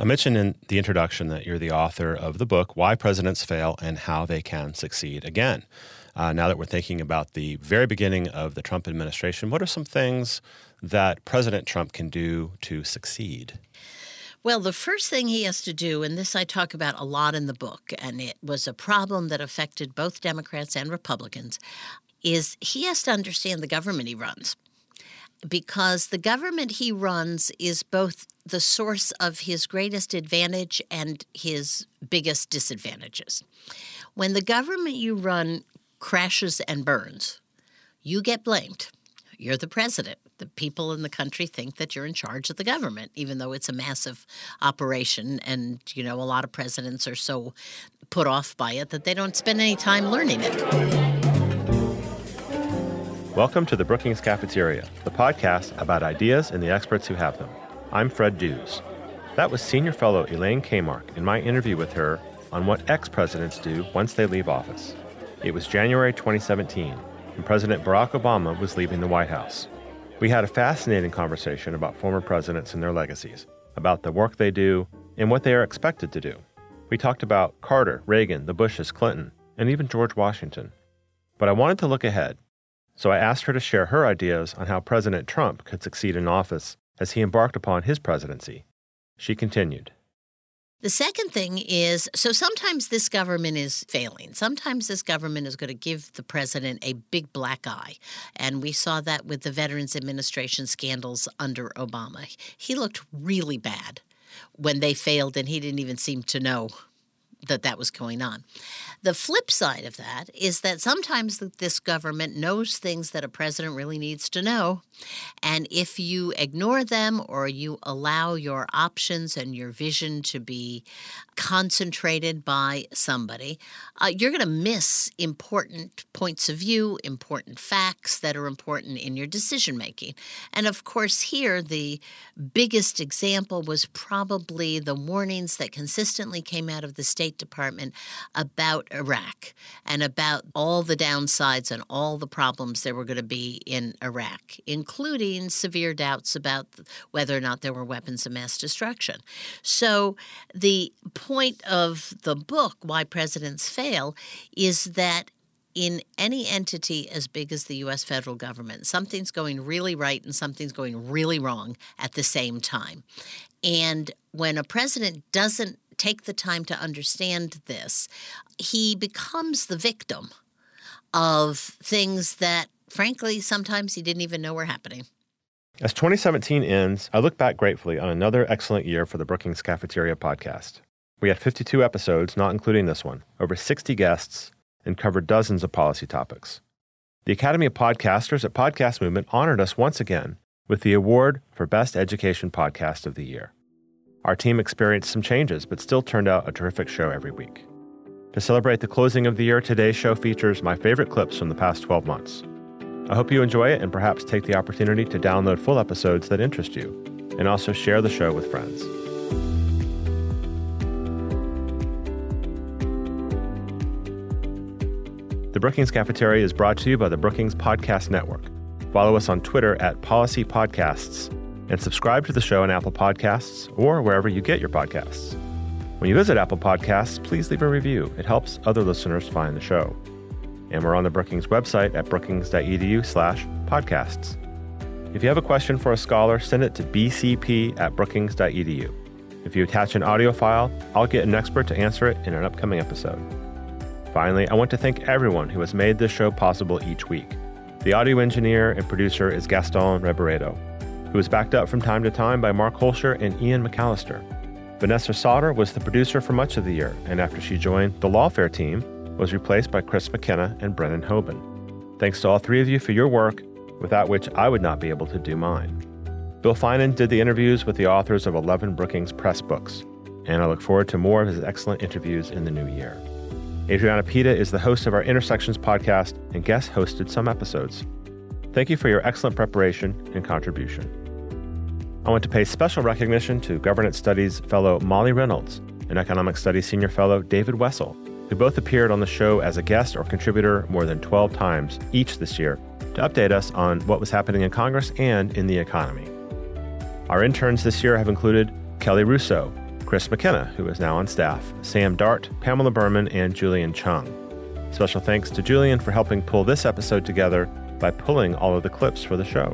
I mentioned in the introduction that you're the author of the book, Why Presidents Fail and How They Can Succeed Again. Uh, now that we're thinking about the very beginning of the Trump administration, what are some things that President Trump can do to succeed? Well, the first thing he has to do, and this I talk about a lot in the book, and it was a problem that affected both Democrats and Republicans, is he has to understand the government he runs because the government he runs is both the source of his greatest advantage and his biggest disadvantages. When the government you run crashes and burns, you get blamed. You're the president. The people in the country think that you're in charge of the government, even though it's a massive operation. And, you know, a lot of presidents are so put off by it that they don't spend any time learning it. Welcome to the Brookings Cafeteria, the podcast about ideas and the experts who have them. I'm Fred Dews. That was Senior Fellow Elaine Kamarck in my interview with her on what ex presidents do once they leave office. It was January 2017, and President Barack Obama was leaving the White House. We had a fascinating conversation about former presidents and their legacies, about the work they do, and what they are expected to do. We talked about Carter, Reagan, the Bushes, Clinton, and even George Washington. But I wanted to look ahead so I asked her to share her ideas on how President Trump could succeed in office as he embarked upon his presidency. She continued. The second thing is so sometimes this government is failing. Sometimes this government is going to give the president a big black eye. And we saw that with the Veterans Administration scandals under Obama. He looked really bad when they failed, and he didn't even seem to know that that was going on. The flip side of that is that sometimes this government knows things that a president really needs to know. And if you ignore them or you allow your options and your vision to be concentrated by somebody, uh, you're going to miss important points of view, important facts that are important in your decision making. And of course, here, the biggest example was probably the warnings that consistently came out of the State Department about Iraq and about all the downsides and all the problems there were going to be in Iraq, including severe doubts about whether or not there were weapons of mass destruction. So, the point of the book, Why Presidents Fail, is that in any entity as big as the US federal government, something's going really right and something's going really wrong at the same time. And when a president doesn't take the time to understand this, he becomes the victim of things that, frankly, sometimes he didn't even know were happening. As 2017 ends, I look back gratefully on another excellent year for the Brookings Cafeteria podcast. We had 52 episodes, not including this one, over 60 guests, and covered dozens of policy topics. The Academy of Podcasters at Podcast Movement honored us once again with the award for Best Education Podcast of the Year. Our team experienced some changes, but still turned out a terrific show every week. To celebrate the closing of the year, today's show features my favorite clips from the past 12 months. I hope you enjoy it and perhaps take the opportunity to download full episodes that interest you, and also share the show with friends. The Brookings Cafeteria is brought to you by the Brookings Podcast Network. Follow us on Twitter at Policy Podcasts and subscribe to the show on Apple Podcasts or wherever you get your podcasts. When you visit Apple Podcasts, please leave a review. It helps other listeners find the show. And we're on the Brookings website at brookings.edu slash podcasts. If you have a question for a scholar, send it to bcp at brookings.edu. If you attach an audio file, I'll get an expert to answer it in an upcoming episode. Finally, I want to thank everyone who has made this show possible each week. The audio engineer and producer is Gaston Reboredo who was backed up from time to time by Mark Holscher and Ian McAllister. Vanessa Sauter was the producer for much of the year, and after she joined the Lawfare team, was replaced by Chris McKenna and Brennan Hoban. Thanks to all three of you for your work, without which I would not be able to do mine. Bill Finan did the interviews with the authors of 11 Brookings Press books, and I look forward to more of his excellent interviews in the new year. Adrianna Pita is the host of our Intersections podcast and guest hosted some episodes. Thank you for your excellent preparation and contribution. I want to pay special recognition to Governance Studies fellow Molly Reynolds and Economic Studies senior fellow David Wessel, who both appeared on the show as a guest or contributor more than 12 times each this year to update us on what was happening in Congress and in the economy. Our interns this year have included Kelly Russo, Chris McKenna, who is now on staff, Sam Dart, Pamela Berman, and Julian Chung. Special thanks to Julian for helping pull this episode together by pulling all of the clips for the show.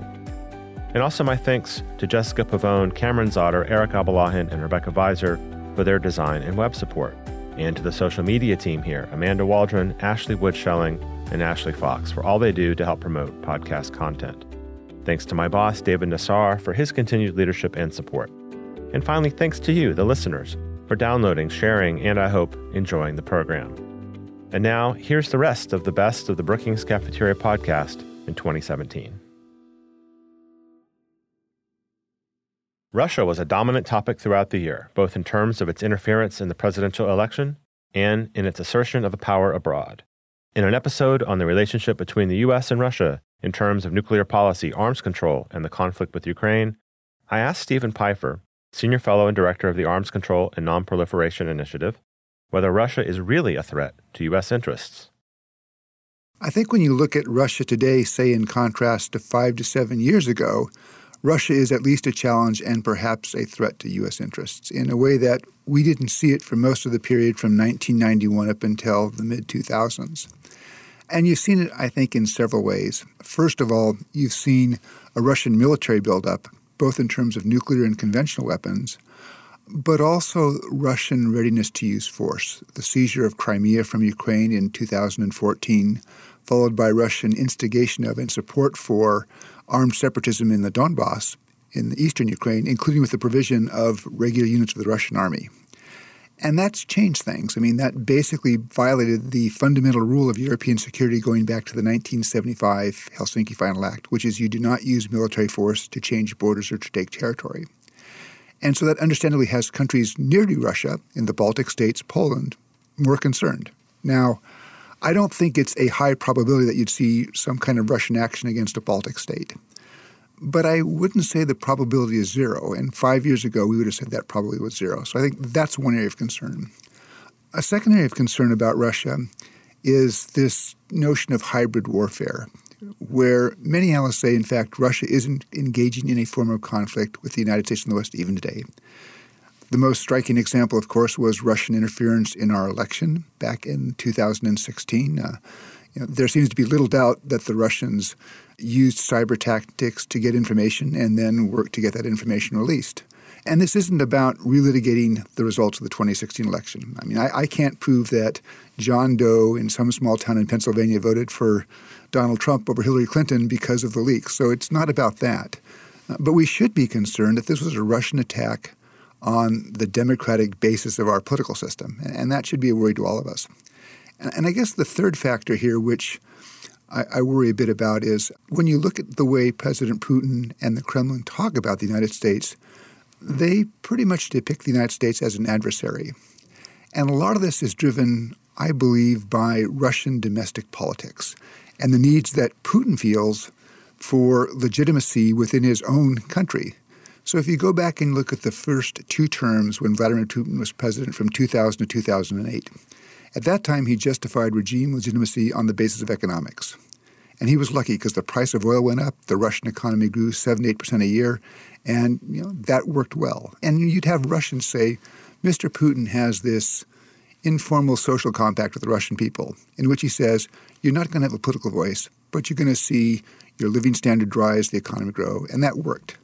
And also my thanks to Jessica Pavone, Cameron Zotter, Eric Abalahin, and Rebecca Viser for their design and web support. And to the social media team here, Amanda Waldron, Ashley Wood Schelling, and Ashley Fox for all they do to help promote podcast content. Thanks to my boss, David Nassar, for his continued leadership and support. And finally, thanks to you, the listeners, for downloading, sharing, and I hope enjoying the program. And now, here's the rest of the best of the Brookings Cafeteria podcast in 2017. Russia was a dominant topic throughout the year, both in terms of its interference in the presidential election and in its assertion of a power abroad. In an episode on the relationship between the U.S. and Russia in terms of nuclear policy, arms control, and the conflict with Ukraine, I asked Steven Pifer, Senior Fellow and Director of the Arms Control and Nonproliferation Initiative, whether Russia is really a threat to U.S. interests. I think when you look at Russia today, say in contrast to five to seven years ago, Russia is at least a challenge and perhaps a threat to U.S. interests in a way that we didn't see it for most of the period from 1991 up until the mid 2000s. And you've seen it, I think, in several ways. First of all, you've seen a Russian military buildup, both in terms of nuclear and conventional weapons, but also Russian readiness to use force. The seizure of Crimea from Ukraine in 2014, followed by Russian instigation of and support for armed separatism in the Donbass in the eastern Ukraine, including with the provision of regular units of the Russian army. And that's changed things. I mean, that basically violated the fundamental rule of European security going back to the 1975 Helsinki Final Act, which is you do not use military force to change borders or to take territory. And so that understandably has countries near to Russia, in the Baltic states, Poland, more concerned. Now, I don't think it's a high probability that you'd see some kind of Russian action against a Baltic state. But I wouldn't say the probability is zero. And five years ago, we would have said that probably was zero. So I think that's one area of concern. A second area of concern about Russia is this notion of hybrid warfare, where many analysts say, in fact, Russia isn't engaging in a form of conflict with the United States and the West even today. The most striking example, of course, was Russian interference in our election back in 2016. Uh, you know, there seems to be little doubt that the Russians used cyber tactics to get information and then work to get that information released. And this isn't about relitigating the results of the 2016 election. I mean, I, I, can't prove that John Doe in some small town in Pennsylvania voted for Donald Trump over Hillary Clinton because of the leaks. So it's not about that. Uh, but we should be concerned that this was a Russian attack on the democratic basis of our political system. And that should be a worry to all of us. And, and I guess the third factor here, which I, I, worry a bit about is when you look at the way President Putin and the Kremlin talk about the United States, they pretty much depict the United States as an adversary. And a lot of this is driven, I believe, by Russian domestic politics and the needs that Putin feels for legitimacy within his own country. So if you go back and look at the first two terms when Vladimir Putin was president from 2000 to 2008, at that time, he justified regime legitimacy on the basis of economics. And he was lucky because the price of oil went up, the Russian economy grew 7 8% a year, and you know, that worked well. And you'd have Russians say, Mr. Putin has this informal social compact with the Russian people in which he says, you're not going to have a political voice, but you're going to see your living standard rise, the economy grow. And that worked.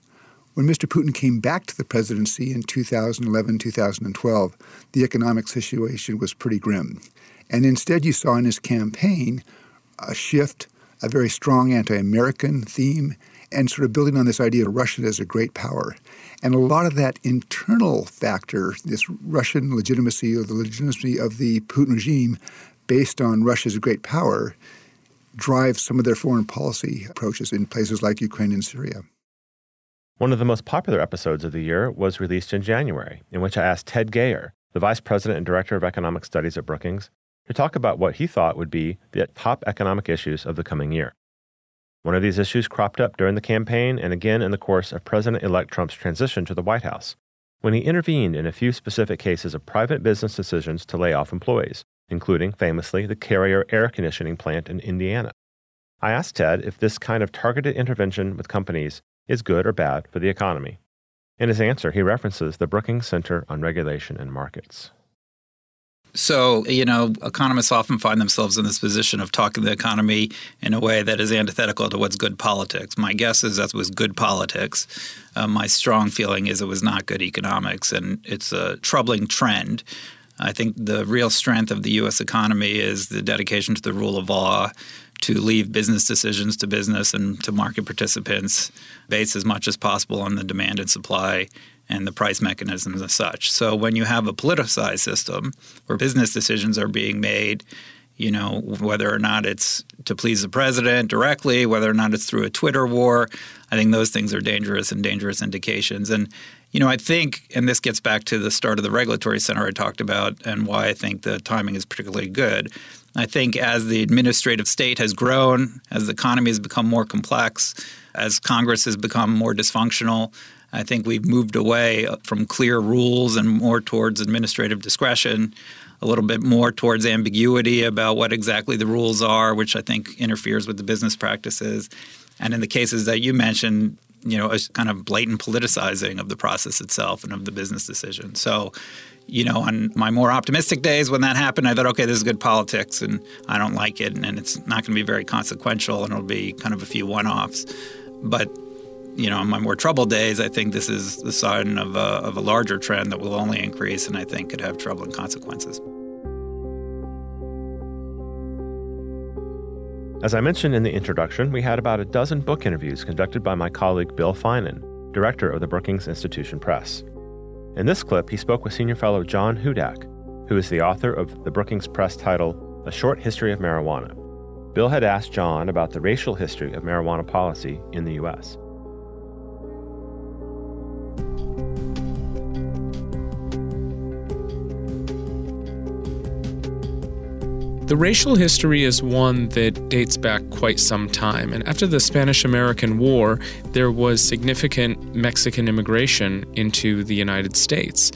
When Mr. Putin came back to the presidency in 2011, 2012, the economic situation was pretty grim. And instead, you saw in his campaign a shift, a very strong anti American theme, and sort of building on this idea of Russia as a great power. And a lot of that internal factor, this Russian legitimacy or the legitimacy of the Putin regime based on Russia's great power, drives some of their foreign policy approaches in places like Ukraine and Syria. One of the most popular episodes of the year was released in January, in which I asked Ted Gayer, the Vice President and Director of Economic Studies at Brookings, to talk about what he thought would be the top economic issues of the coming year. One of these issues cropped up during the campaign and again in the course of President elect Trump's transition to the White House, when he intervened in a few specific cases of private business decisions to lay off employees, including, famously, the Carrier air conditioning plant in Indiana. I asked Ted if this kind of targeted intervention with companies is good or bad for the economy. In his answer, he references the Brookings Center on Regulation and Markets. So, you know, economists often find themselves in this position of talking the economy in a way that is antithetical to what's good politics. My guess is that was good politics. Uh, my strong feeling is it was not good economics, and it's a troubling trend. I think the real strength of the U.S. economy is the dedication to the rule of law, to leave business decisions to business and to market participants based as much as possible on the demand and supply and the price mechanisms as such. So when you have a politicized system where business decisions are being made, you know, whether or not it's to please the president directly, whether or not it's through a Twitter war, I think those things are dangerous and dangerous indications. And you know, I think, and this gets back to the start of the regulatory center I talked about and why I think the timing is particularly good. I think as the administrative state has grown, as the economy has become more complex, as Congress has become more dysfunctional, I think we've moved away from clear rules and more towards administrative discretion, a little bit more towards ambiguity about what exactly the rules are, which I think interferes with the business practices. And in the cases that you mentioned, you know, a kind of blatant politicizing of the process itself and of the business decision. So, you know, on my more optimistic days when that happened, I thought, okay, this is good politics and I don't like it and it's not going to be very consequential and it'll be kind of a few one offs. But you know, on my more troubled days, I think this is the sign of a, of a larger trend that will only increase and I think could have troubling consequences. As I mentioned in the introduction, we had about a dozen book interviews conducted by my colleague Bill Finan, director of the Brookings Institution Press. In this clip, he spoke with senior fellow John Hudak, who is the author of the Brookings Press title, A Short History of Marijuana. Bill had asked John about the racial history of marijuana policy in the U.S. The racial history is one that dates back quite some time. And after the Spanish American War, there was significant Mexican immigration into the United States.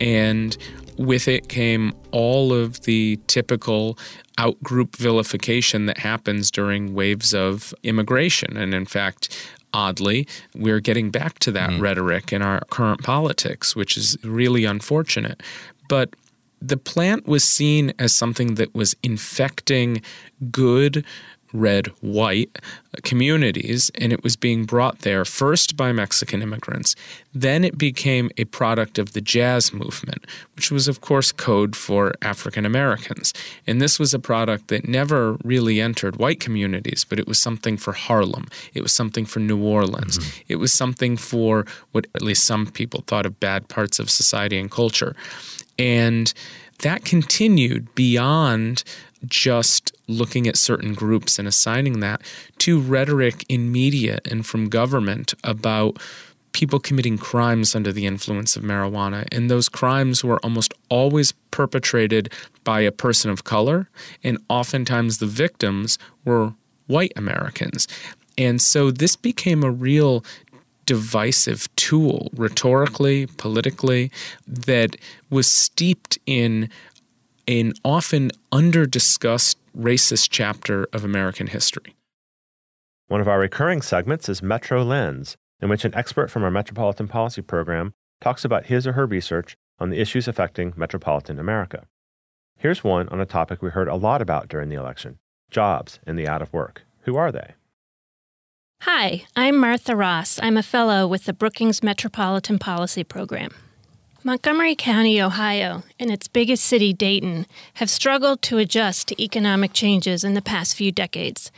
And with it came all of the typical outgroup vilification that happens during waves of immigration. And in fact, oddly, we're getting back to that mm. rhetoric in our current politics, which is really unfortunate. But the plant was seen as something that was infecting good red white communities and it was being brought there first by Mexican immigrants. Then it became a product of the jazz movement which was of course code for African Americans. And this was a product that never really entered white communities but it was something for Harlem. It was something for New Orleans. Mm-hmm. it was something for what at least some people thought of bad parts of society and culture and that continued beyond just looking at certain groups and assigning that to rhetoric in media and from government about people committing crimes under the influence of marijuana. And those crimes were almost always perpetrated by a person of color, and oftentimes the victims were white Americans. And so this became a real divisive tool, rhetorically, politically, that was steeped in an often under discussed racist chapter of American history. One of our recurring segments is Metro Lens, in which an expert from our Metropolitan Policy Program talks about his or her research on the issues affecting metropolitan America. Here's one on a topic we heard a lot about during the election jobs and the out of work. Who are they? Hi, I'm Martha Ross. I'm a fellow with the Brookings Metropolitan Policy Program. Montgomery County, Ohio, and its biggest city, Dayton, have struggled to adjust to economic changes in the past few decades.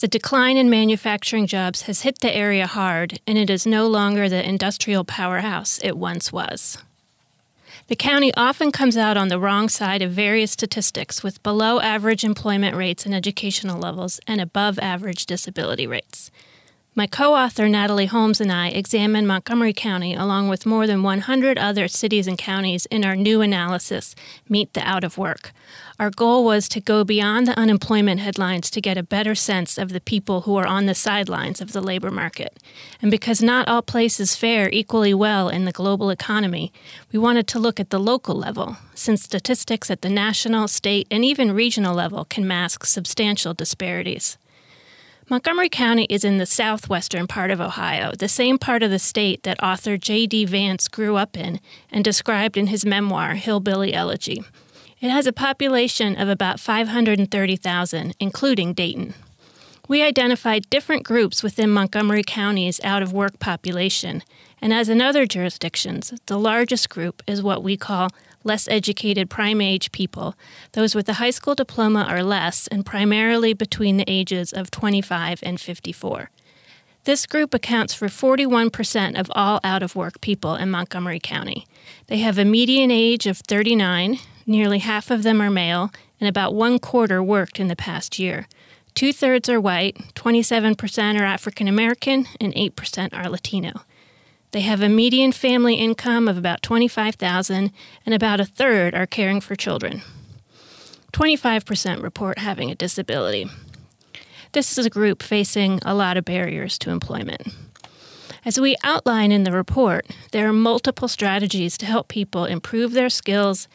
The decline in manufacturing jobs has hit the area hard, and it is no longer the industrial powerhouse it once was. The county often comes out on the wrong side of various statistics with below average employment rates and educational levels and above average disability rates. My co author Natalie Holmes and I examined Montgomery County along with more than 100 other cities and counties in our new analysis, Meet the Out of Work. Our goal was to go beyond the unemployment headlines to get a better sense of the people who are on the sidelines of the labor market. And because not all places fare equally well in the global economy, we wanted to look at the local level, since statistics at the national, state, and even regional level can mask substantial disparities. Montgomery County is in the southwestern part of Ohio, the same part of the state that author J.D. Vance grew up in and described in his memoir, Hillbilly Elegy. It has a population of about 530,000, including Dayton. We identified different groups within Montgomery County's out of work population, and as in other jurisdictions, the largest group is what we call less educated prime age people, those with a high school diploma or less, and primarily between the ages of 25 and 54. This group accounts for 41% of all out of work people in Montgomery County. They have a median age of 39, nearly half of them are male, and about one quarter worked in the past year. Two thirds are white, 27% are African American, and 8% are Latino. They have a median family income of about 25,000 and about a third are caring for children. 25% report having a disability. This is a group facing a lot of barriers to employment. As we outline in the report, there are multiple strategies to help people improve their skills,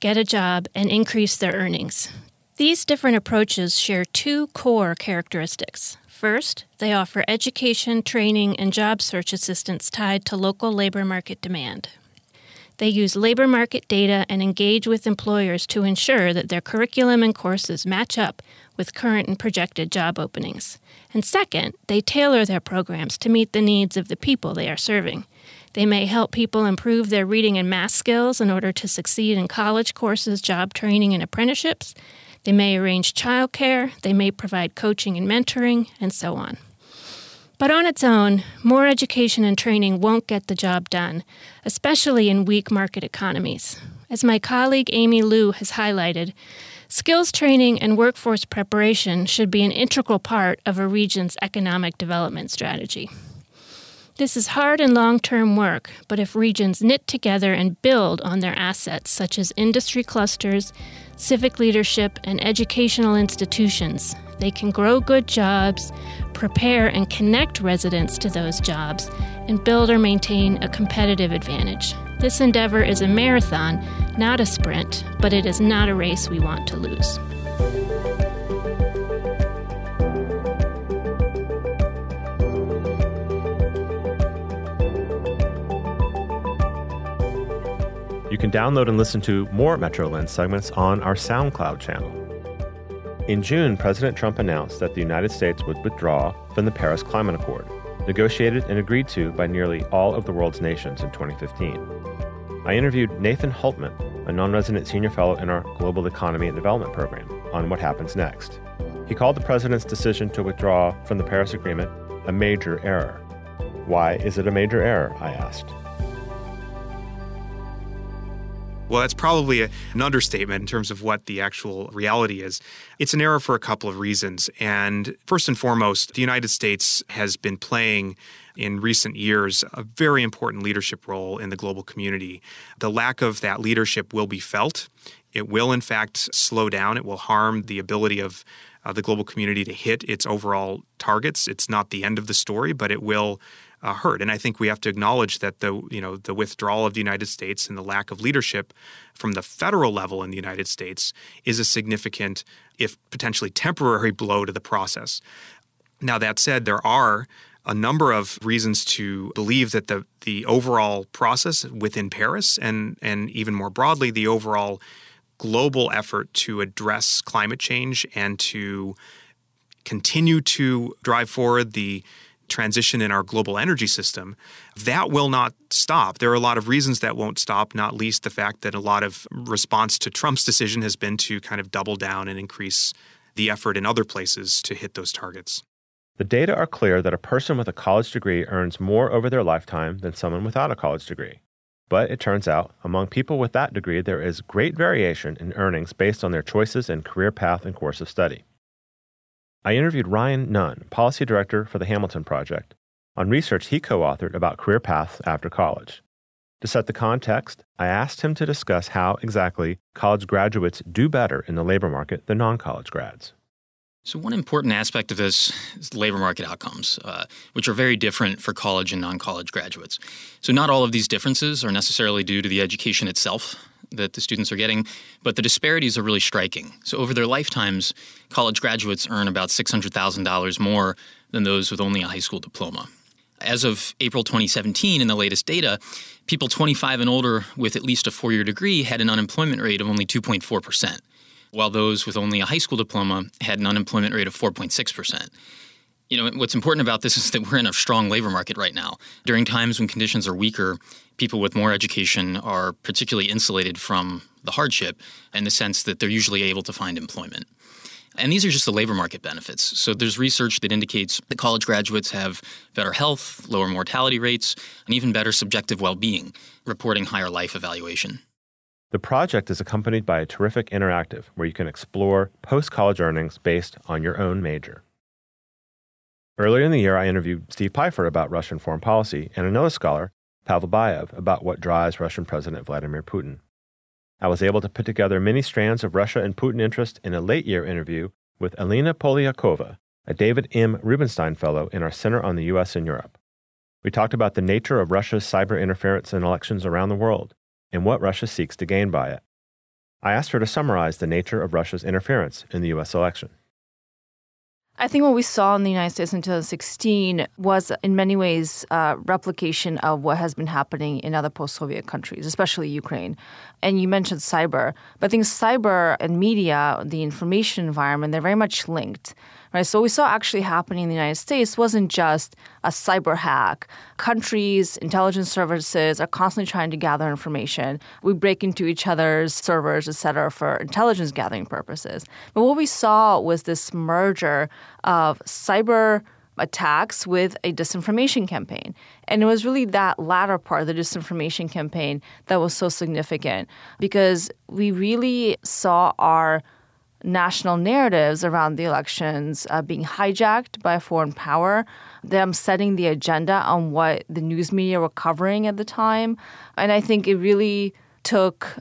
get a job, and increase their earnings. These different approaches share two core characteristics First, they offer education, training, and job search assistance tied to local labor market demand. They use labor market data and engage with employers to ensure that their curriculum and courses match up with current and projected job openings. And second, they tailor their programs to meet the needs of the people they are serving. They may help people improve their reading and math skills in order to succeed in college courses, job training, and apprenticeships. They may arrange childcare, they may provide coaching and mentoring, and so on. But on its own, more education and training won't get the job done, especially in weak market economies. As my colleague Amy Liu has highlighted, skills training and workforce preparation should be an integral part of a region's economic development strategy. This is hard and long term work, but if regions knit together and build on their assets, such as industry clusters, civic leadership, and educational institutions, they can grow good jobs, prepare and connect residents to those jobs, and build or maintain a competitive advantage. This endeavor is a marathon, not a sprint, but it is not a race we want to lose. You can download and listen to more MetroLens segments on our SoundCloud channel. In June, President Trump announced that the United States would withdraw from the Paris Climate Accord, negotiated and agreed to by nearly all of the world's nations in 2015. I interviewed Nathan Hultman, a non resident senior fellow in our Global Economy and Development Program, on what happens next. He called the president's decision to withdraw from the Paris Agreement a major error. Why is it a major error? I asked. Well, that's probably a, an understatement in terms of what the actual reality is. It's an error for a couple of reasons. And first and foremost, the United States has been playing in recent years a very important leadership role in the global community. The lack of that leadership will be felt. It will, in fact, slow down. It will harm the ability of uh, the global community to hit its overall targets. It's not the end of the story, but it will uh, hurt. And I think we have to acknowledge that the you know the withdrawal of the United States and the lack of leadership from the federal level in the United States is a significant, if potentially temporary, blow to the process. Now that said, there are a number of reasons to believe that the the overall process within Paris and and even more broadly the overall global effort to address climate change and to continue to drive forward the transition in our global energy system, that will not stop. There are a lot of reasons that won't stop, not least the fact that a lot of response to Trump's decision has been to kind of double down and increase the effort in other places to hit those targets. The data are clear that a person with a college degree earns more over their lifetime than someone without a college degree. But it turns out, among people with that degree, there is great variation in earnings based on their choices in career path and course of study. I interviewed Ryan Nunn, Policy Director for the Hamilton Project, on research he co authored about career paths after college. To set the context, I asked him to discuss how exactly college graduates do better in the labor market than non college grads. So, one important aspect of this is labor market outcomes, uh, which are very different for college and non college graduates. So, not all of these differences are necessarily due to the education itself. That the students are getting, but the disparities are really striking. So over their lifetimes, college graduates earn about $600,000 more than those with only a high school diploma. As of April 2017, in the latest data, people 25 and older with at least a four year degree had an unemployment rate of only 2.4%, while those with only a high school diploma had an unemployment rate of 4.6%. You know, what's important about this is that we're in a strong labor market right now. During times when conditions are weaker, people with more education are particularly insulated from the hardship in the sense that they're usually able to find employment. And these are just the labor market benefits. So there's research that indicates that college graduates have better health, lower mortality rates, and even better subjective well being, reporting higher life evaluation. The project is accompanied by a terrific interactive where you can explore post college earnings based on your own major. Earlier in the year, I interviewed Steve Pifer about Russian foreign policy and another scholar, Pavel Baev, about what drives Russian President Vladimir Putin. I was able to put together many strands of Russia and Putin interest in a late year interview with Alina Polyakova, a David M. Rubenstein Fellow in our Center on the U.S. and Europe. We talked about the nature of Russia's cyber interference in elections around the world and what Russia seeks to gain by it. I asked her to summarize the nature of Russia's interference in the U.S. election. I think what we saw in the United States in 2016 was, in many ways, a replication of what has been happening in other post Soviet countries, especially Ukraine. And you mentioned cyber, but I think cyber and media, the information environment, they're very much linked right? So what we saw actually happening in the United States wasn't just a cyber hack. Countries, intelligence services are constantly trying to gather information. We break into each other's servers, et cetera, for intelligence gathering purposes. But what we saw was this merger of cyber attacks with a disinformation campaign. And it was really that latter part, the disinformation campaign, that was so significant because we really saw our national narratives around the elections uh, being hijacked by a foreign power, them setting the agenda on what the news media were covering at the time. And I think it really took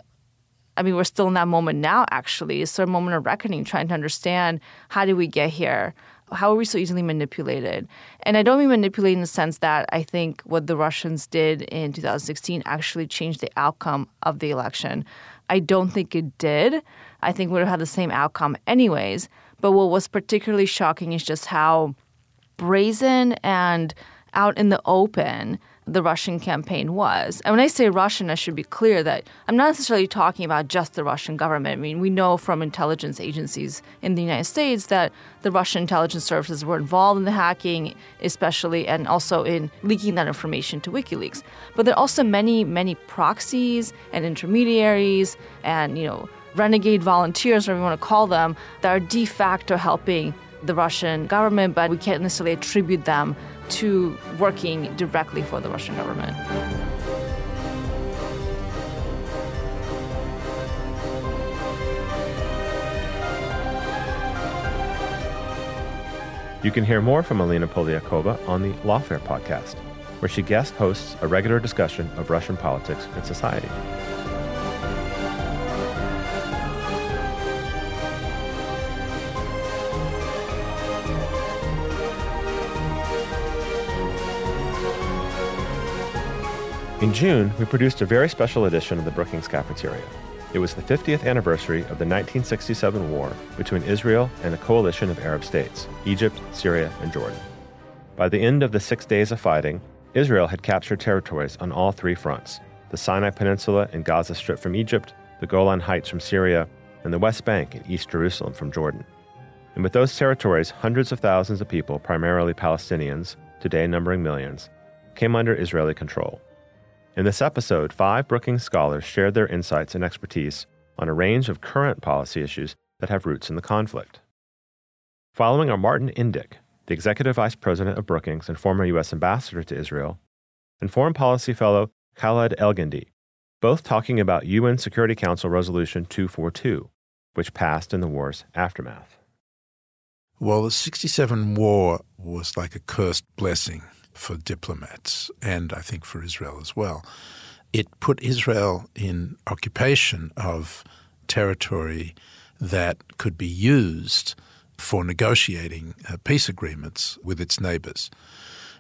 I mean, we're still in that moment now, actually. It's sort of a moment of reckoning, trying to understand how did we get here? How are we so easily manipulated? And I don't mean manipulated in the sense that I think what the Russians did in 2016 actually changed the outcome of the election. I don't think it did. I think we would have had the same outcome anyways. But what was particularly shocking is just how brazen and out in the open the Russian campaign was. And when I say Russian, I should be clear that I'm not necessarily talking about just the Russian government. I mean, we know from intelligence agencies in the United States that the Russian intelligence services were involved in the hacking, especially and also in leaking that information to WikiLeaks. But there are also many, many proxies and intermediaries and, you know, renegade volunteers, whatever you want to call them, that are de facto helping the Russian government, but we can't necessarily attribute them to working directly for the Russian government. You can hear more from Alina Polyakova on the Lawfare podcast, where she guest hosts a regular discussion of Russian politics and society. In June, we produced a very special edition of the Brookings Cafeteria. It was the 50th anniversary of the 1967 war between Israel and a coalition of Arab states Egypt, Syria, and Jordan. By the end of the six days of fighting, Israel had captured territories on all three fronts the Sinai Peninsula and Gaza Strip from Egypt, the Golan Heights from Syria, and the West Bank and East Jerusalem from Jordan. And with those territories, hundreds of thousands of people, primarily Palestinians, today numbering millions, came under Israeli control. In this episode, five Brookings scholars shared their insights and expertise on a range of current policy issues that have roots in the conflict. Following are Martin Indyk, the Executive Vice President of Brookings and former U.S. Ambassador to Israel, and Foreign Policy Fellow Khaled Elgindy, both talking about UN Security Council Resolution 242, which passed in the war's aftermath. Well, the 67 war was like a cursed blessing for diplomats and I think for Israel as well. It put Israel in occupation of territory that could be used for negotiating uh, peace agreements with its neighbors.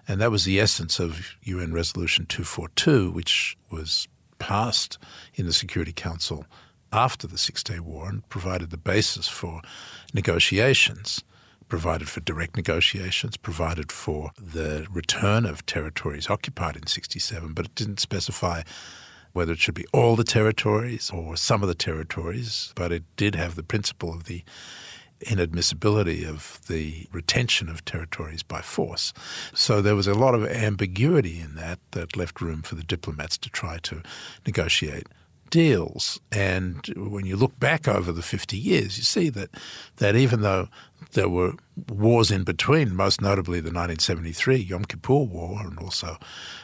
And that was the essence of UN Resolution 242, which was passed in the Security Council after the Six Day War and provided the basis for negotiations, provided for direct negotiations, provided for the return of territories occupied in 67, but it didn't specify whether it should be all the territories or some of the territories, but it did have the principle of the inadmissibility of the retention of territories by force. So there was a lot of ambiguity in that that left room for the diplomats to try to negotiate deals. And when you look back over the 50 years, you see that, that even though there were wars in between, most notably the 1973 Yom Kippur War and also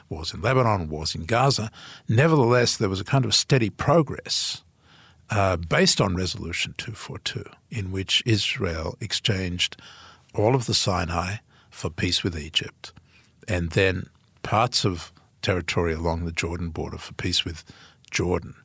wars in Lebanon, wars in Gaza, nevertheless, there was a kind of steady progress uh, based on Resolution 242, in which Israel exchanged all of the Sinai for peace with Egypt, and then parts of territory along the Jordan border for peace with Jordan.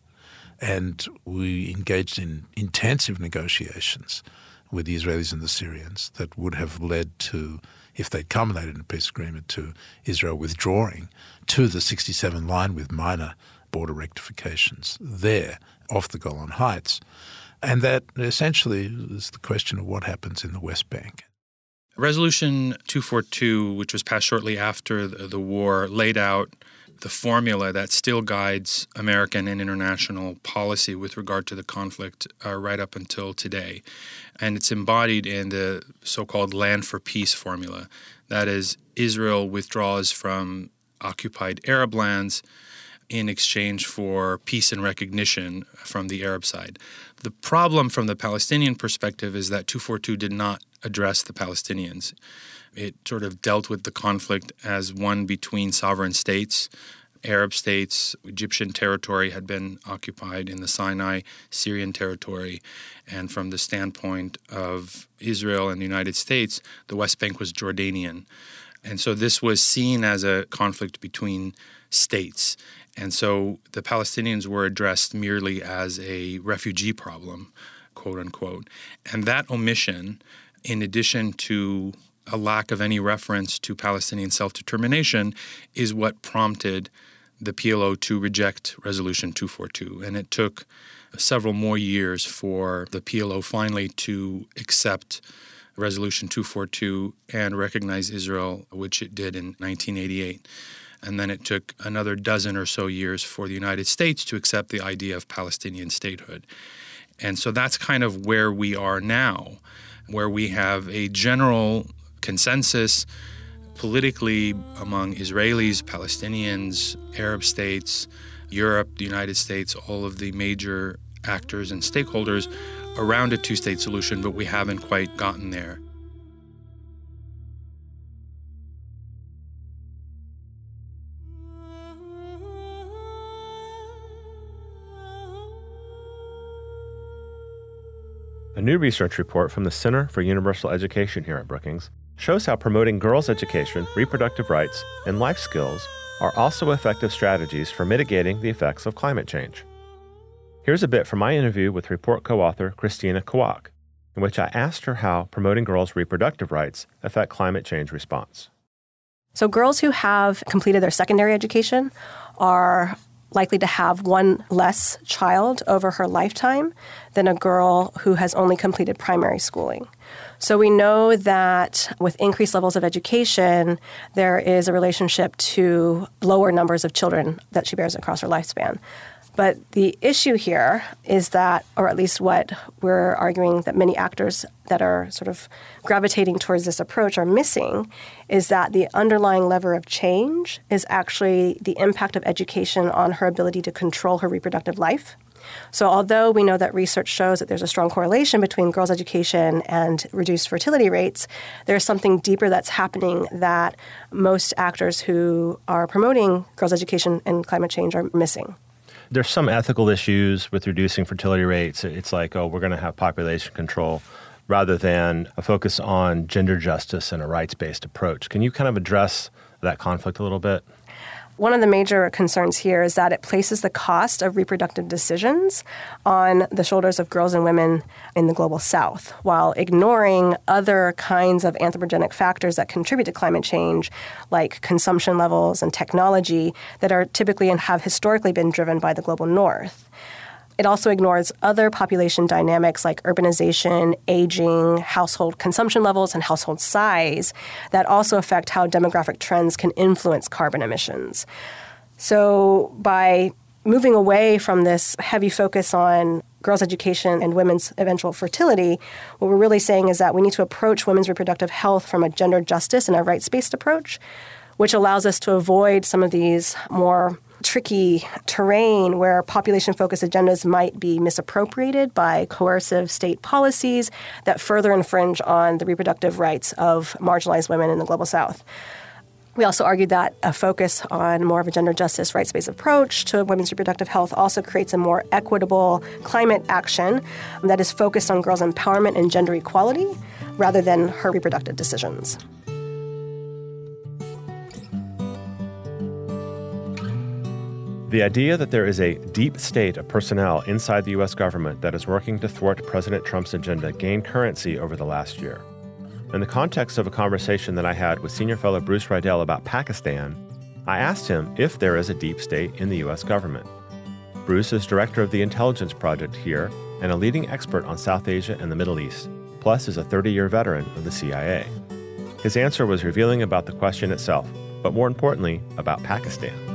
And we engaged in intensive negotiations with the Israelis and the Syrians that would have led to, if they'd culminated in a peace agreement, to Israel withdrawing to the 67 line with minor border rectifications there off the Golan Heights. And that essentially is the question of what happens in the West Bank. Resolution 242, which was passed shortly after the, the war, laid out the formula that still guides American and international policy with regard to the conflict uh, right up until today. And it's embodied in the so called Land for Peace formula. That is, Israel withdraws from occupied Arab lands in exchange for peace and recognition from the Arab side. The problem from the Palestinian perspective is that 242 did not address the Palestinians. It sort of dealt with the conflict as one between sovereign states. Arab states, Egyptian territory had been occupied in the Sinai, Syrian territory, and from the standpoint of Israel and the United States, the West Bank was Jordanian. And so this was seen as a conflict between states. And so the Palestinians were addressed merely as a refugee problem, quote unquote. And that omission, in addition to a lack of any reference to Palestinian self determination, is what prompted the PLO to reject Resolution 242. And it took several more years for the PLO finally to accept Resolution 242 and recognize Israel, which it did in 1988. And then it took another dozen or so years for the United States to accept the idea of Palestinian statehood. And so that's kind of where we are now, where we have a general consensus politically among Israelis, Palestinians, Arab states, Europe, the United States, all of the major actors and stakeholders around a two state solution, but we haven't quite gotten there. A new research report from the Center for Universal Education here at Brookings shows how promoting girls' education, reproductive rights, and life skills are also effective strategies for mitigating the effects of climate change. Here's a bit from my interview with report co author Christina Kwauk, in which I asked her how promoting girls' reproductive rights affect climate change response. So, girls who have completed their secondary education are likely to have one less child over her lifetime than a girl who has only completed primary schooling. So we know that with increased levels of education, there is a relationship to lower numbers of children that she bears across her lifespan. But the issue here is that, or at least what we're arguing that many actors that are sort of gravitating towards this approach are missing, is that the underlying lever of change is actually the impact of education on her ability to control her reproductive life. So, although we know that research shows that there's a strong correlation between girls' education and reduced fertility rates, there's something deeper that's happening that most actors who are promoting girls' education and climate change are missing there's some ethical issues with reducing fertility rates. It's like, oh, we're going to have population control rather than a focus on gender justice and a rights based approach. Can you kind of address that conflict a little bit? One of the major concerns here is that it places the cost of reproductive decisions on the shoulders of girls and women in the global south, while ignoring other kinds of anthropogenic factors that contribute to climate change, like consumption levels and technology, that are typically and have historically been driven by the global north. It also ignores other population dynamics like urbanization, aging, household consumption levels, and household size that also affect how demographic trends can influence carbon emissions. So, by moving away from this heavy focus on girls' education and women's eventual fertility, what we're really saying is that we need to approach women's reproductive health from a gender justice and a rights based approach, which allows us to avoid some of these more tricky terrain where population focused agendas might be misappropriated by coercive state policies that further infringe on the reproductive rights of marginalized women in the global south. We also argued that a focus on more of a gender justice, rights based approach to women's reproductive health also creates a more equitable climate action that is focused on girls' empowerment and gender equality rather than her reproductive decisions. The idea that there is a deep state of personnel inside the U.S. government that is working to thwart President Trump's agenda gained currency over the last year. In the context of a conversation that I had with senior fellow Bruce Riedel about Pakistan, I asked him if there is a deep state in the U.S. government. Bruce is director of the Intelligence Project here and a leading expert on South Asia and the Middle East, plus is a 30 year veteran of the CIA. His answer was revealing about the question itself, but more importantly, about Pakistan.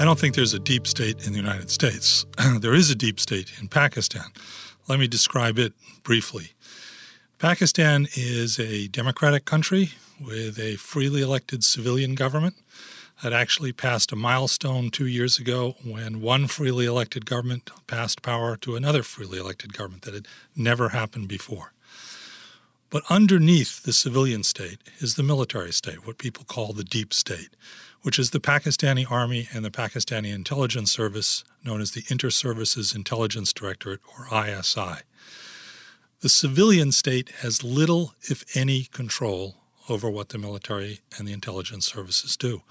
I don't think there's a deep state in the United States. there is a deep state in Pakistan. Let me describe it briefly. Pakistan is a democratic country with a freely elected civilian government that actually passed a milestone two years ago when one freely elected government passed power to another freely elected government that had never happened before. But underneath the civilian state is the military state, what people call the deep state which is the Pakistani Army and the Pakistani Intelligence Service, known as the Inter Services Intelligence Directorate, or ISI. The civilian state has little, if any, control over what the military and the intelligence services do.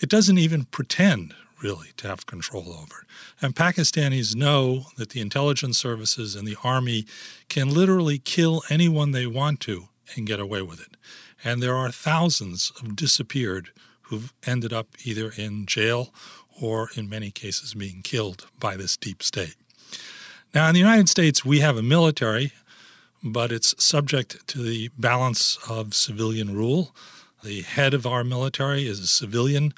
It doesn't even pretend, really, to have control over it. And Pakistanis know that the intelligence services and the army can literally kill anyone they want to and get away with it. And there are thousands of disappeared who've ended up either in jail or, in many cases, being killed by this deep state. Now, in the United States, we have a military, but it's subject to the balance of civilian rule. The head of our military is a civilian.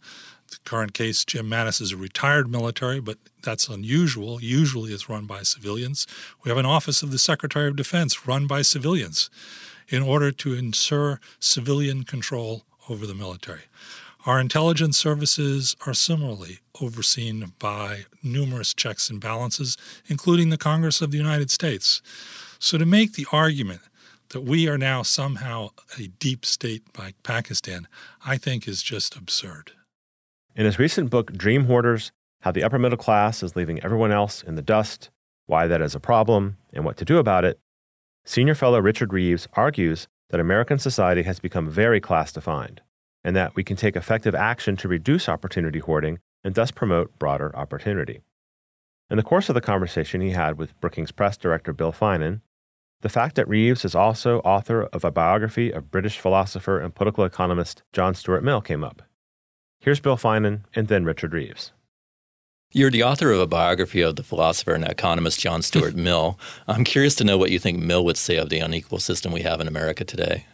The current case, Jim Mattis is a retired military, but that's unusual. Usually it's run by civilians. We have an Office of the Secretary of Defense run by civilians in order to ensure civilian control over the military. Our intelligence services are similarly overseen by numerous checks and balances, including the Congress of the United States. So to make the argument that we are now somehow a deep state like Pakistan, I think is just absurd. In his recent book, Dream Hoarders How the Upper Middle Class is Leaving Everyone Else in the Dust, Why That Is a Problem, and What to Do About It, senior fellow Richard Reeves argues that American society has become very class defined and that we can take effective action to reduce opportunity hoarding and thus promote broader opportunity. In the course of the conversation he had with Brookings Press director Bill Finan, the fact that Reeves is also author of a biography of British philosopher and political economist John Stuart Mill came up. Here's Bill Finan and then Richard Reeves. You're the author of a biography of the philosopher and economist John Stuart Mill. I'm curious to know what you think Mill would say of the unequal system we have in America today.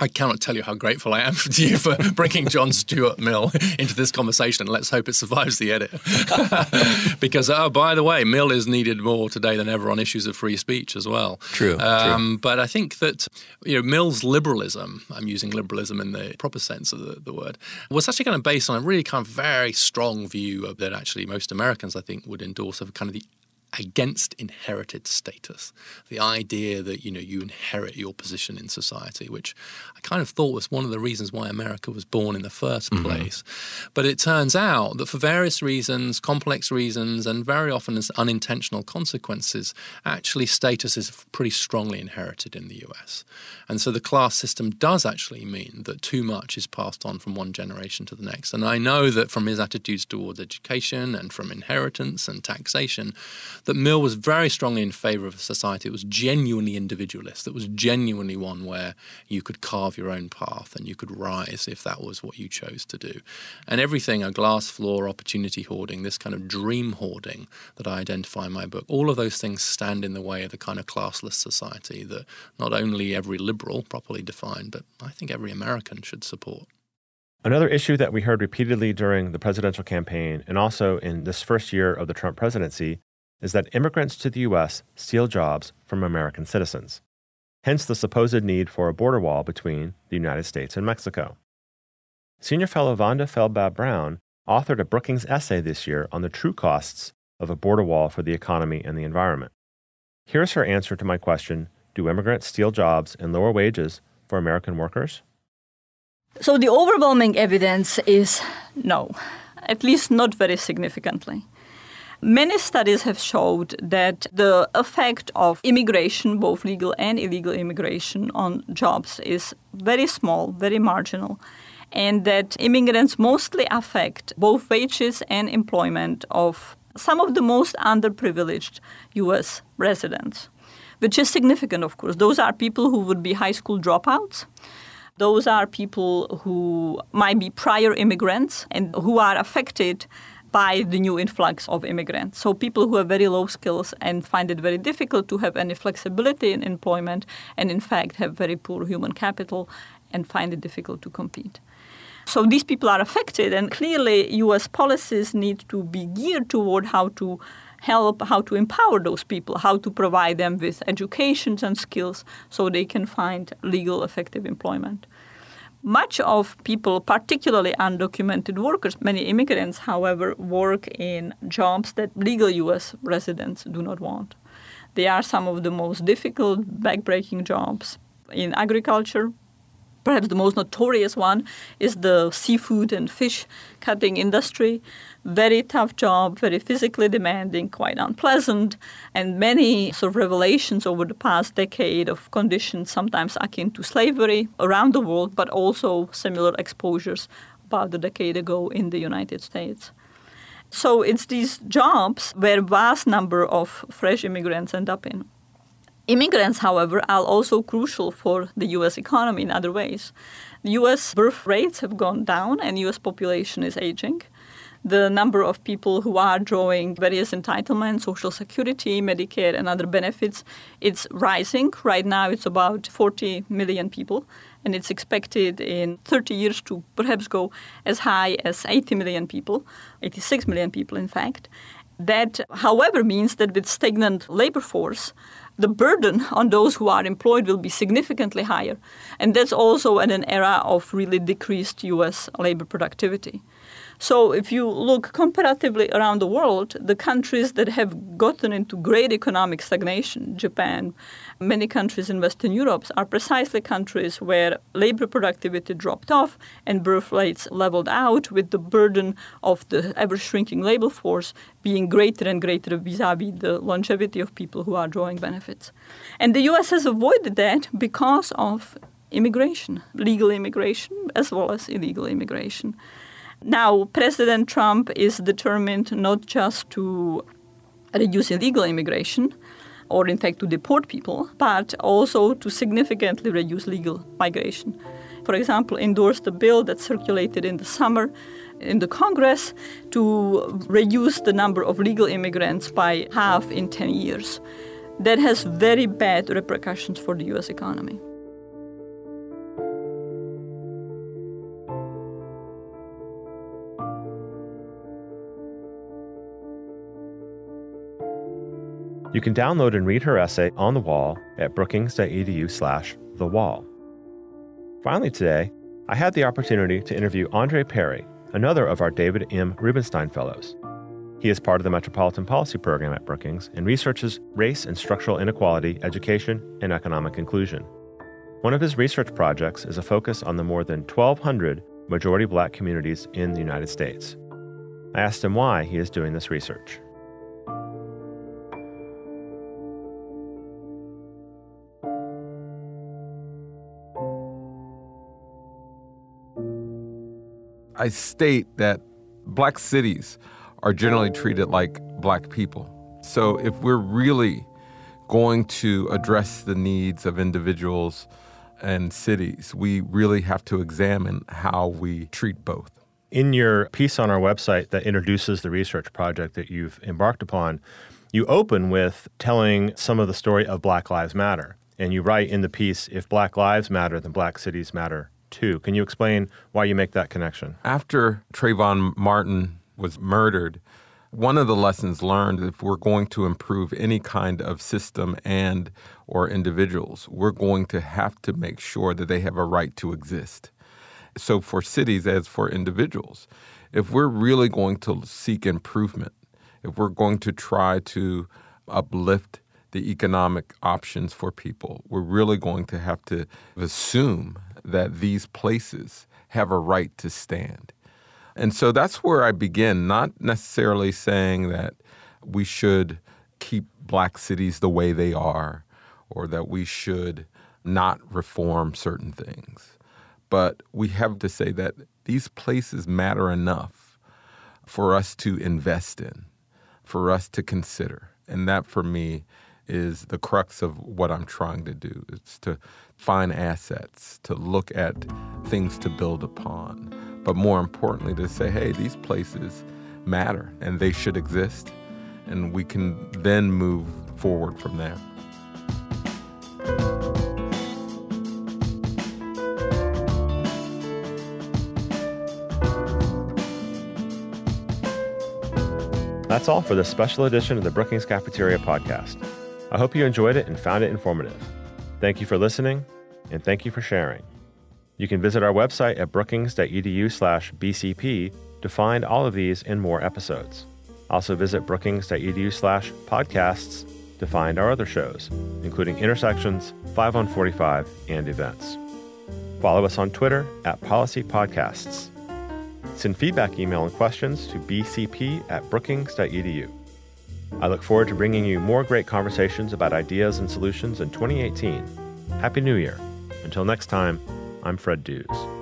I cannot tell you how grateful I am to you for bringing John Stuart Mill into this conversation. Let's hope it survives the edit. because, oh, by the way, Mill is needed more today than ever on issues of free speech as well. True. Um, true. But I think that you know Mill's liberalism, I'm using liberalism in the proper sense of the, the word, was actually kind of based on a really kind of very strong view of that actually most Americans, I think, would endorse of kind of the against inherited status. The idea that you know you inherit your position in society, which I kind of thought was one of the reasons why America was born in the 1st mm-hmm. place. But it turns out that for various reasons, complex reasons, and very often as unintentional consequences, actually status is pretty strongly inherited in the US. And so the class system does actually mean that too much is passed on from one generation to the next. And I know that from his attitudes towards education and from inheritance and taxation, that Mill was very strongly in favour of a society that was genuinely individualist, that was genuinely one where you could carve your own path and you could rise if that was what you chose to do. And everything, a glass floor, opportunity hoarding, this kind of dream hoarding that I identify in my book, all of those things stand in the way of the kind of classless society that not only every liberal, properly defined, but I think every American should support. Another issue that we heard repeatedly during the presidential campaign and also in this first year of the Trump presidency is that immigrants to the U.S. steal jobs from American citizens, hence the supposed need for a border wall between the United States and Mexico. Senior fellow Vanda Felbab-Brown authored a Brookings essay this year on the true costs of a border wall for the economy and the environment. Here's her answer to my question Do immigrants steal jobs and lower wages for American workers? So, the overwhelming evidence is no, at least not very significantly. Many studies have showed that the effect of immigration, both legal and illegal immigration, on jobs is very small, very marginal, and that immigrants mostly affect both wages and employment of some of the most underprivileged U.S. residents, which is significant, of course. Those are people who would be high school dropouts. Those are people who might be prior immigrants and who are affected by the new influx of immigrants. So people who have very low skills and find it very difficult to have any flexibility in employment and in fact have very poor human capital and find it difficult to compete. So these people are affected and clearly US policies need to be geared toward how to help how to empower those people, how to provide them with educations and skills so they can find legal effective employment. Much of people, particularly undocumented workers, many immigrants, however, work in jobs that legal US residents do not want. They are some of the most difficult, backbreaking jobs in agriculture, Perhaps the most notorious one is the seafood and fish cutting industry. Very tough job, very physically demanding, quite unpleasant, and many sort of revelations over the past decade of conditions sometimes akin to slavery around the world, but also similar exposures about a decade ago in the United States. So it's these jobs where vast number of fresh immigrants end up in. Immigrants, however, are also crucial for the US economy in other ways. The US birth rates have gone down and US population is aging. The number of people who are drawing various entitlements, social security, Medicare and other benefits, it's rising. Right now it's about 40 million people and it's expected in 30 years to perhaps go as high as 80 million people, 86 million people in fact. That, however, means that with stagnant labor force, the burden on those who are employed will be significantly higher. And that's also in an era of really decreased US labor productivity. So if you look comparatively around the world, the countries that have gotten into great economic stagnation, Japan, many countries in Western Europe, are precisely countries where labor productivity dropped off and birth rates leveled out, with the burden of the ever shrinking labor force being greater and greater vis a vis the longevity of people who are drawing benefits. And the US has avoided that because of immigration, legal immigration as well as illegal immigration. Now, President Trump is determined not just to reduce illegal immigration, or in fact to deport people, but also to significantly reduce legal migration. For example, endorsed a bill that circulated in the summer in the Congress to reduce the number of legal immigrants by half in 10 years. That has very bad repercussions for the US economy. You can download and read her essay on the wall at brookings.edu slash the wall. Finally today, I had the opportunity to interview Andre Perry, another of our David M. Rubenstein Fellows. He is part of the Metropolitan Policy Program at Brookings and researches race and structural inequality, education, and economic inclusion. One of his research projects is a focus on the more than 1,200 majority black communities in the United States. I asked him why he is doing this research. I state that black cities are generally treated like black people. So if we're really going to address the needs of individuals and cities, we really have to examine how we treat both. In your piece on our website that introduces the research project that you've embarked upon, you open with telling some of the story of Black Lives Matter. And you write in the piece if Black Lives Matter, then Black cities matter too. Can you explain why you make that connection? After Trayvon Martin was murdered, one of the lessons learned if we're going to improve any kind of system and or individuals we're going to have to make sure that they have a right to exist so for cities as for individuals if we're really going to seek improvement if we're going to try to uplift the economic options for people we're really going to have to assume that these places have a right to stand and so that's where I begin, not necessarily saying that we should keep black cities the way they are or that we should not reform certain things. But we have to say that these places matter enough for us to invest in, for us to consider. And that for me is the crux of what I'm trying to do. It's to find assets, to look at things to build upon but more importantly, to say, hey, these places matter and they should exist. And we can then move forward from there. That's all for this special edition of the Brookings Cafeteria podcast. I hope you enjoyed it and found it informative. Thank you for listening, and thank you for sharing. You can visit our website at brookings.edu/bcp to find all of these and more episodes. Also visit brookings.edu/podcasts to find our other shows, including Intersections, 5 on 45, and events. Follow us on Twitter at Policy Podcasts. Send feedback email and questions to bcp at brookings.edu. I look forward to bringing you more great conversations about ideas and solutions in 2018. Happy New Year. Until next time, I'm Fred Dews.